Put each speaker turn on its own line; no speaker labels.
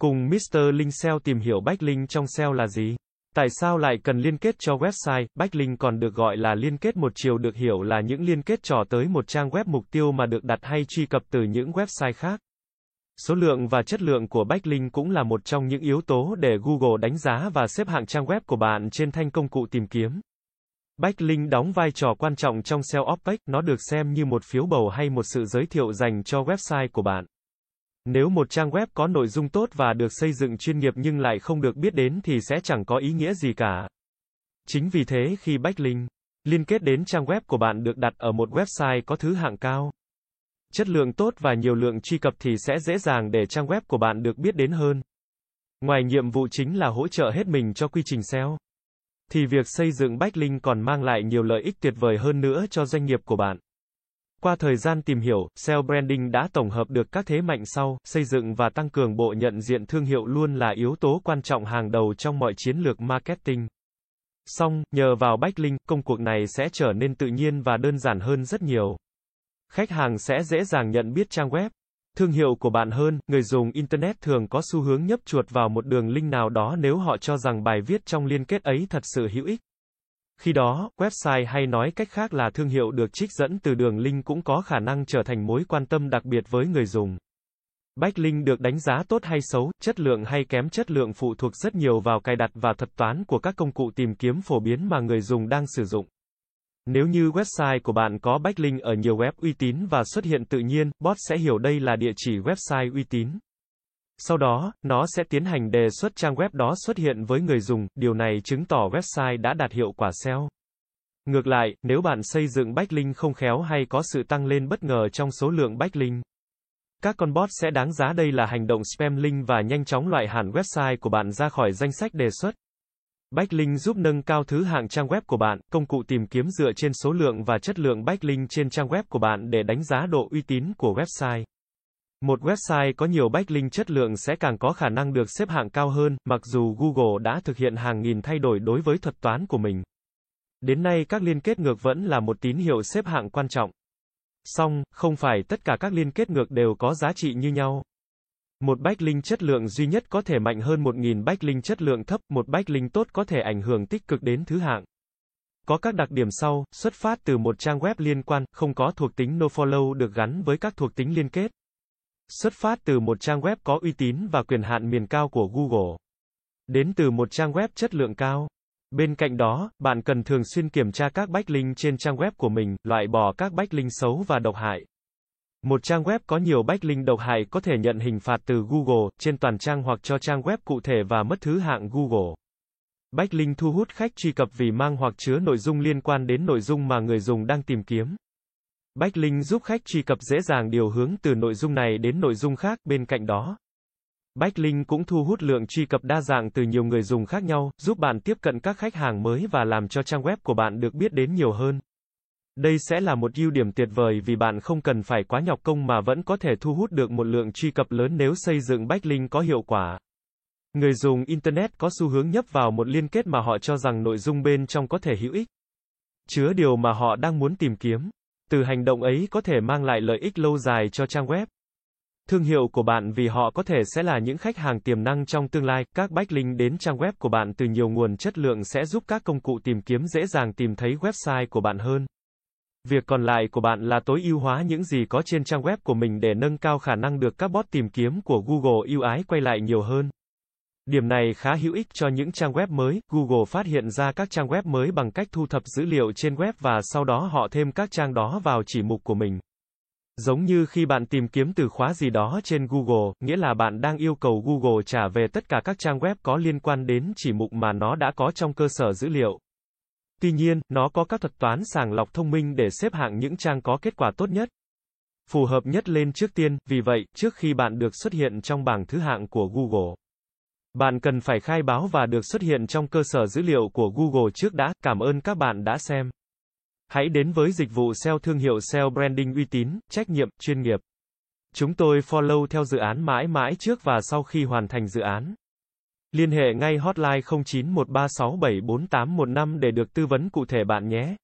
Cùng Mr. Linh SEO tìm hiểu backlink trong SEO là gì? Tại sao lại cần liên kết cho website? Backlink còn được gọi là liên kết một chiều được hiểu là những liên kết trò tới một trang web mục tiêu mà được đặt hay truy cập từ những website khác. Số lượng và chất lượng của backlink cũng là một trong những yếu tố để Google đánh giá và xếp hạng trang web của bạn trên thanh công cụ tìm kiếm. Backlink đóng vai trò quan trọng trong SEO OPEC, nó được xem như một phiếu bầu hay một sự giới thiệu dành cho website của bạn. Nếu một trang web có nội dung tốt và được xây dựng chuyên nghiệp nhưng lại không được biết đến thì sẽ chẳng có ý nghĩa gì cả. Chính vì thế khi backlink liên kết đến trang web của bạn được đặt ở một website có thứ hạng cao, chất lượng tốt và nhiều lượng truy cập thì sẽ dễ dàng để trang web của bạn được biết đến hơn. Ngoài nhiệm vụ chính là hỗ trợ hết mình cho quy trình SEO, thì việc xây dựng backlink còn mang lại nhiều lợi ích tuyệt vời hơn nữa cho doanh nghiệp của bạn. Qua thời gian tìm hiểu, SEO branding đã tổng hợp được các thế mạnh sau, xây dựng và tăng cường bộ nhận diện thương hiệu luôn là yếu tố quan trọng hàng đầu trong mọi chiến lược marketing. Song, nhờ vào backlink, công cuộc này sẽ trở nên tự nhiên và đơn giản hơn rất nhiều. Khách hàng sẽ dễ dàng nhận biết trang web, thương hiệu của bạn hơn, người dùng Internet thường có xu hướng nhấp chuột vào một đường link nào đó nếu họ cho rằng bài viết trong liên kết ấy thật sự hữu ích. Khi đó, website hay nói cách khác là thương hiệu được trích dẫn từ đường link cũng có khả năng trở thành mối quan tâm đặc biệt với người dùng. Backlink được đánh giá tốt hay xấu, chất lượng hay kém chất lượng phụ thuộc rất nhiều vào cài đặt và thuật toán của các công cụ tìm kiếm phổ biến mà người dùng đang sử dụng. Nếu như website của bạn có backlink ở nhiều web uy tín và xuất hiện tự nhiên, bot sẽ hiểu đây là địa chỉ website uy tín. Sau đó, nó sẽ tiến hành đề xuất trang web đó xuất hiện với người dùng, điều này chứng tỏ website đã đạt hiệu quả SEO. Ngược lại, nếu bạn xây dựng backlink không khéo hay có sự tăng lên bất ngờ trong số lượng backlink, các con bot sẽ đáng giá đây là hành động spam link và nhanh chóng loại hẳn website của bạn ra khỏi danh sách đề xuất. Backlink giúp nâng cao thứ hạng trang web của bạn, công cụ tìm kiếm dựa trên số lượng và chất lượng backlink trên trang web của bạn để đánh giá độ uy tín của website. Một website có nhiều backlink chất lượng sẽ càng có khả năng được xếp hạng cao hơn, mặc dù Google đã thực hiện hàng nghìn thay đổi đối với thuật toán của mình. Đến nay các liên kết ngược vẫn là một tín hiệu xếp hạng quan trọng. Song, không phải tất cả các liên kết ngược đều có giá trị như nhau. Một backlink chất lượng duy nhất có thể mạnh hơn 1.000 backlink chất lượng thấp, một backlink tốt có thể ảnh hưởng tích cực đến thứ hạng. Có các đặc điểm sau, xuất phát từ một trang web liên quan, không có thuộc tính nofollow được gắn với các thuộc tính liên kết. Xuất phát từ một trang web có uy tín và quyền hạn miền cao của Google. Đến từ một trang web chất lượng cao. Bên cạnh đó, bạn cần thường xuyên kiểm tra các backlink trên trang web của mình, loại bỏ các backlink xấu và độc hại. Một trang web có nhiều backlink độc hại có thể nhận hình phạt từ Google trên toàn trang hoặc cho trang web cụ thể và mất thứ hạng Google. Backlink thu hút khách truy cập vì mang hoặc chứa nội dung liên quan đến nội dung mà người dùng đang tìm kiếm. Bách Linh giúp khách truy cập dễ dàng điều hướng từ nội dung này đến nội dung khác, bên cạnh đó. Bách Linh cũng thu hút lượng truy cập đa dạng từ nhiều người dùng khác nhau, giúp bạn tiếp cận các khách hàng mới và làm cho trang web của bạn được biết đến nhiều hơn. Đây sẽ là một ưu điểm tuyệt vời vì bạn không cần phải quá nhọc công mà vẫn có thể thu hút được một lượng truy cập lớn nếu xây dựng backlink có hiệu quả. Người dùng Internet có xu hướng nhấp vào một liên kết mà họ cho rằng nội dung bên trong có thể hữu ích. Chứa điều mà họ đang muốn tìm kiếm. Từ hành động ấy có thể mang lại lợi ích lâu dài cho trang web. Thương hiệu của bạn vì họ có thể sẽ là những khách hàng tiềm năng trong tương lai, các backlink đến trang web của bạn từ nhiều nguồn chất lượng sẽ giúp các công cụ tìm kiếm dễ dàng tìm thấy website của bạn hơn. Việc còn lại của bạn là tối ưu hóa những gì có trên trang web của mình để nâng cao khả năng được các bot tìm kiếm của Google ưu ái quay lại nhiều hơn. Điểm này khá hữu ích cho những trang web mới. Google phát hiện ra các trang web mới bằng cách thu thập dữ liệu trên web và sau đó họ thêm các trang đó vào chỉ mục của mình. Giống như khi bạn tìm kiếm từ khóa gì đó trên Google, nghĩa là bạn đang yêu cầu Google trả về tất cả các trang web có liên quan đến chỉ mục mà nó đã có trong cơ sở dữ liệu. Tuy nhiên, nó có các thuật toán sàng lọc thông minh để xếp hạng những trang có kết quả tốt nhất. Phù hợp nhất lên trước tiên, vì vậy, trước khi bạn được xuất hiện trong bảng thứ hạng của Google, bạn cần phải khai báo và được xuất hiện trong cơ sở dữ liệu của Google trước đã. Cảm ơn các bạn đã xem. Hãy đến với dịch vụ SEO thương hiệu SEO branding uy tín, trách nhiệm, chuyên nghiệp. Chúng tôi follow theo dự án mãi mãi trước và sau khi hoàn thành dự án. Liên hệ ngay hotline 0913674815 để được tư vấn cụ thể bạn nhé.